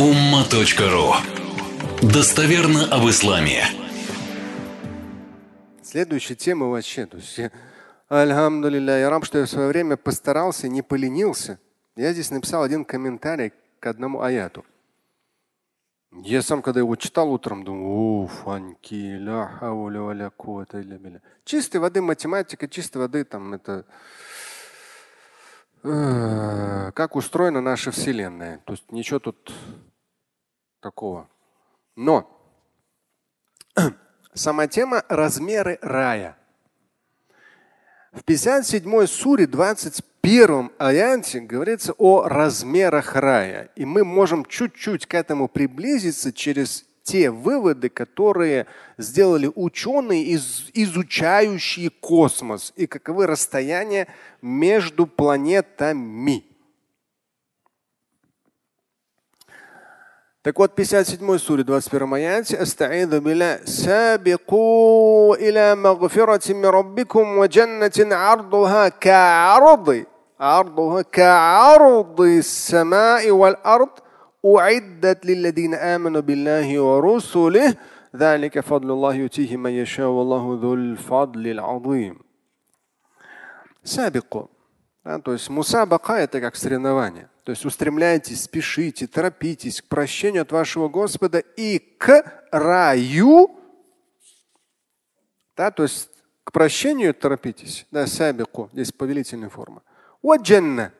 umma.ru Достоверно об исламе. Следующая тема вообще. То есть я, альхамдулилля, я раб, что я в свое время постарался, не поленился. Я здесь написал один комментарий к одному аяту. Я сам, когда его читал утром, думаю, уф, анки, ля хауля валя Чистой воды математика, чистой воды там это э, как устроена наша Вселенная. То есть ничего тут такого. Но сама тема размеры рая. В 57 суре 21 аяте говорится о размерах рая. И мы можем чуть-чуть к этому приблизиться через те выводы, которые сделали ученые, из, изучающие космос и каковы расстояния между планетами. Так вот, 57 суре, 21 аяте, «Астаиду билля сабику иля магфирати ми раббикум ва джаннатин ардуха каарды». عرضها كعرض السماء والأرض أعدت للذين آمنوا بالله ورسله ذلك فضل الله يؤتيه من يشاء والله ذو الفضل العظيم. سابقوا. Да, то есть мусабака это как соревнование. То есть устремляйтесь, спешите, торопитесь к прощению от вашего Господа и к раю. Да, то есть к прощению торопитесь. Да, сабику, здесь повелительная форма. Ваджанна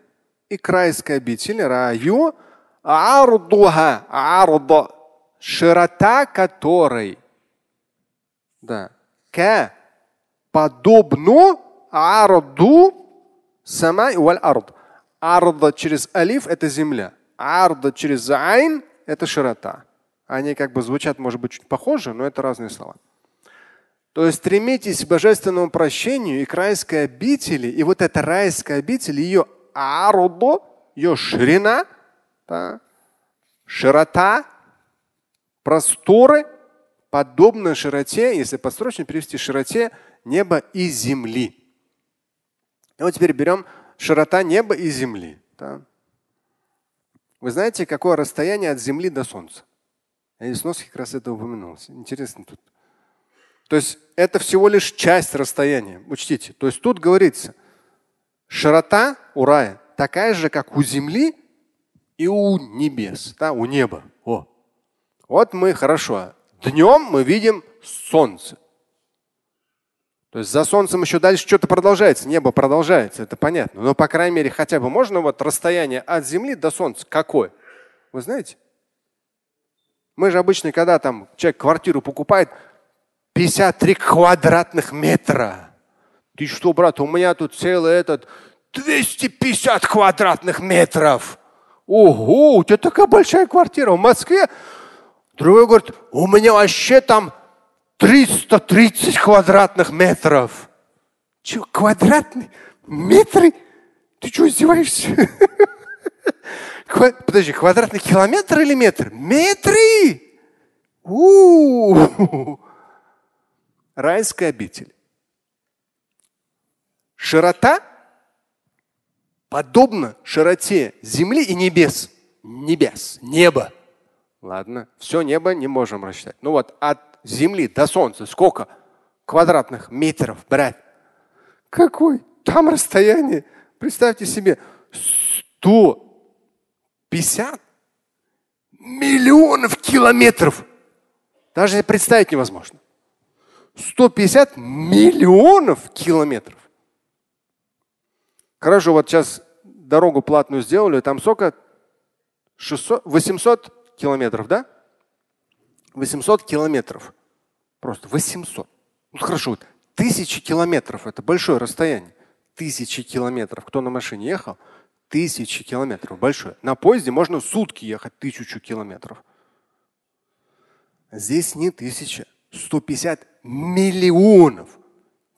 и к райской обители, раю, ардуха, арда, широта которой, да, к подобно арду сама и валь ард. Арда через алиф – это земля. Арда через айн – это широта. Они как бы звучат, может быть, чуть похоже, но это разные слова. То есть стремитесь к божественному прощению и к райской обители. И вот эта райская обитель, ее арудо, ее ширина, да, широта, просторы, подобно широте, если подстрочно перевести широте неба и земли. И вот теперь берем широта неба и земли. Да? Вы знаете, какое расстояние от Земли до Солнца? Я из носки как раз это упомянул. Интересно тут. То есть это всего лишь часть расстояния. Учтите. То есть тут говорится, широта у рая такая же, как у земли и у небес, да, у неба. О. Вот мы хорошо. Днем мы видим солнце. То есть за солнцем еще дальше что-то продолжается, небо продолжается, это понятно. Но, по крайней мере, хотя бы можно вот расстояние от Земли до Солнца какое? Вы знаете? Мы же обычно, когда там человек квартиру покупает, 53 квадратных метра. Ты что, брат, у меня тут целый этот 250 квадратных метров. Ого, у тебя такая большая квартира в Москве. Другой говорит, у меня вообще там 330 квадратных метров. Че, квадратные метры? Ты что, издеваешься? Подожди, квадратный километр или метр? Метры! У-у-у! Райская обитель. Широта подобна широте земли и небес. Небес, небо. Ладно, все небо не можем рассчитать. Ну вот от Земли до Солнца сколько квадратных метров, брать? Какой? Там расстояние, представьте себе, 150 миллионов километров. Даже представить невозможно. 150 миллионов километров. Хорошо, вот сейчас дорогу платную сделали, там сколько? 600, 800 километров, да? 800 километров. Просто 800. Ну хорошо, тысячи километров – это большое расстояние. Тысячи километров. Кто на машине ехал? Тысячи километров. Большое. На поезде можно сутки ехать тысячу километров. Здесь не тысяча. 150 миллионов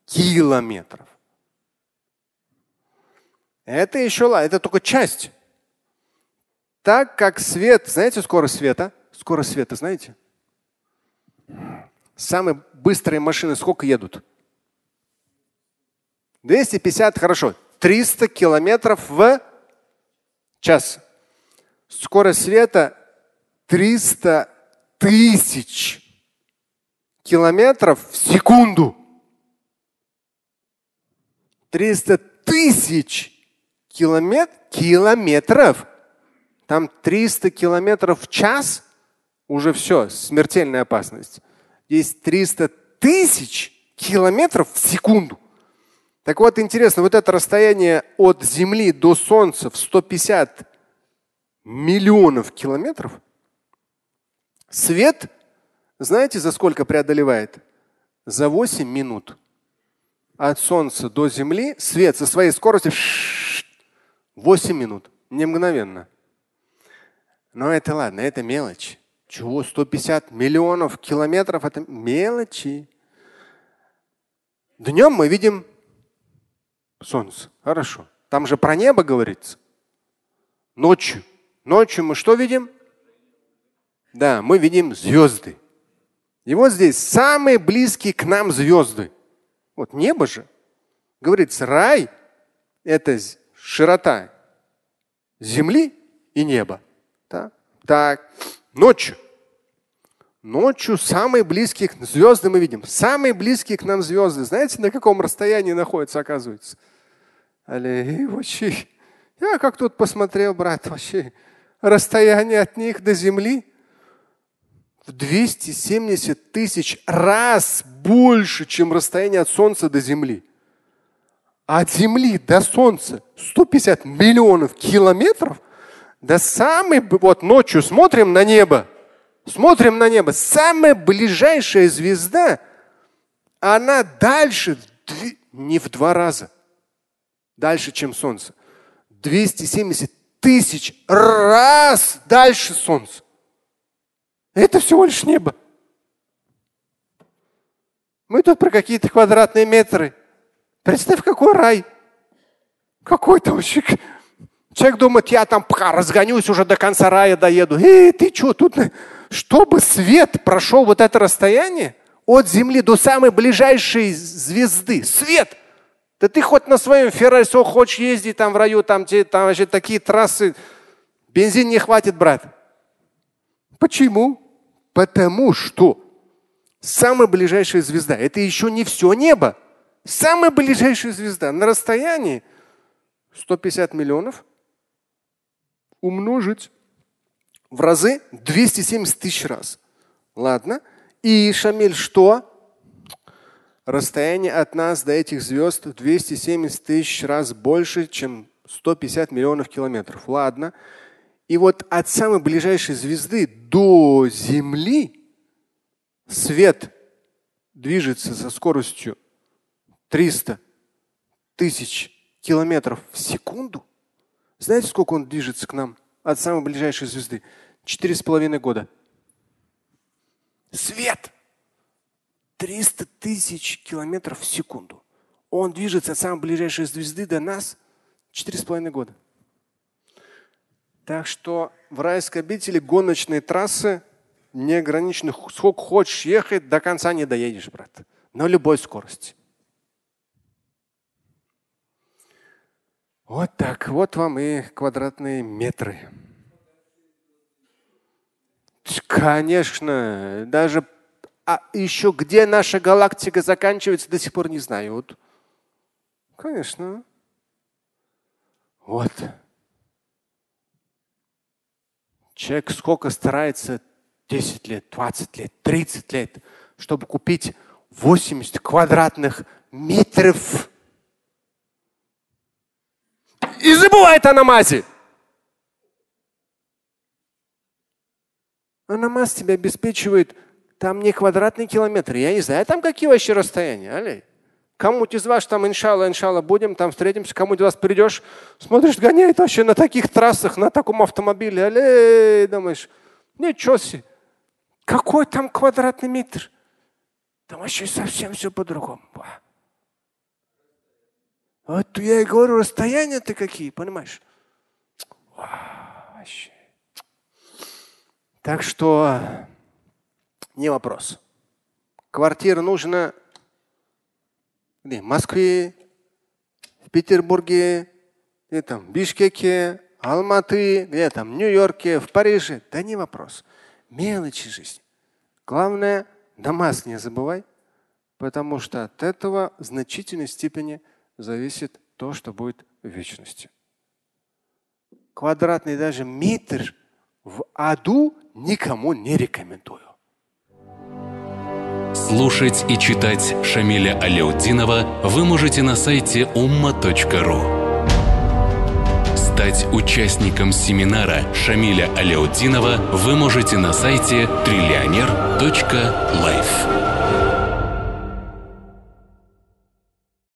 километров. Это еще, это только часть. Так как свет, знаете скорость света? Скорость света, знаете? Самые быстрые машины сколько едут? 250, хорошо. 300 километров в час. Скорость света 300 тысяч километров в секунду. 300 тысяч километр, километров. Там 300 километров в час, уже все, смертельная опасность. Здесь 300 тысяч километров в секунду. Так вот, интересно, вот это расстояние от Земли до Солнца в 150 миллионов километров, свет, знаете, за сколько преодолевает? За 8 минут. От Солнца до Земли свет со своей скоростью 8 минут. Не мгновенно. Но это ладно, это мелочь. Чего? 150 миллионов километров это мелочи. Днем мы видим солнце. Хорошо. Там же про небо говорится. Ночью. Ночью мы что видим? Да, мы видим звезды. И вот здесь самые близкие к нам звезды. Вот небо же. Говорится, рай – это широта земли и неба. Да? Так, ночью. Ночью самые близкие звезды мы видим. Самые близкие к нам звезды. Знаете, на каком расстоянии находятся, оказывается? Але вообще, я как тут посмотрел, брат, вообще расстояние от них до земли в 270 тысяч раз больше, чем расстояние от Солнца до Земли. А от Земли до Солнца 150 миллионов километров. Да самый, вот ночью смотрим на небо, смотрим на небо, самая ближайшая звезда, она дальше не в два раза, дальше, чем Солнце. 270 тысяч раз дальше Солнца. Это всего лишь небо. Мы тут про какие-то квадратные метры. Представь, какой рай. Какой там вообще. Человек думает, я там пока разгонюсь, уже до конца рая доеду. Эй, ты что, тут, чтобы свет прошел вот это расстояние от Земли до самой ближайшей звезды. Свет! Да ты хоть на своем Феррари хочешь ездить там в раю, там, там вообще такие трассы, бензин не хватит, брат. Почему? Потому что самая ближайшая звезда – это еще не все небо. Самая ближайшая звезда на расстоянии 150 миллионов умножить в разы 270 тысяч раз. Ладно. И Шамиль что? Расстояние от нас до этих звезд 270 тысяч раз больше, чем 150 миллионов километров. Ладно. И вот от самой ближайшей звезды до Земли свет движется со скоростью 300 тысяч километров в секунду. Знаете, сколько он движется к нам от самой ближайшей звезды? Четыре с половиной года. Свет! 300 тысяч километров в секунду. Он движется от самой ближайшей звезды до нас четыре с половиной года. Так что в райской обители гоночные трассы не ограничены. Сколько хочешь ехать, до конца не доедешь, брат. На любой скорости. Вот так. Вот вам и квадратные метры. Конечно, даже а еще где наша галактика заканчивается, до сих пор не знаю. Вот. Конечно. Вот. Человек сколько старается 10 лет, 20 лет, 30 лет, чтобы купить 80 квадратных метров. И забывает о намазе. А намаз тебя обеспечивает там не квадратный километр. Я не знаю, там какие вообще расстояния. Али? Кому-то из вас там, иншалла, иншалла, будем, там встретимся, кому-то из вас придешь, смотришь, гоняет вообще на таких трассах, на таком автомобиле. Али, думаешь, ничего себе. Какой там квадратный метр? Там вообще совсем все по-другому. Вот я и говорю, расстояния-то какие, понимаешь? Вообще. Так что не вопрос. Квартира нужна где? В Москве, в Петербурге, и там, в Бишкеке, Алматы, где там, в Нью-Йорке, в Париже. Да не вопрос. Мелочи жизни. Главное, намаз не забывай, потому что от этого в значительной степени зависит то, что будет в вечности. Квадратный даже метр в аду никому не рекомендую. Слушать и читать Шамиля Аляутдинова вы можете на сайте umma.ru. Стать участником семинара Шамиля Аляутдинова вы можете на сайте триллионер.life.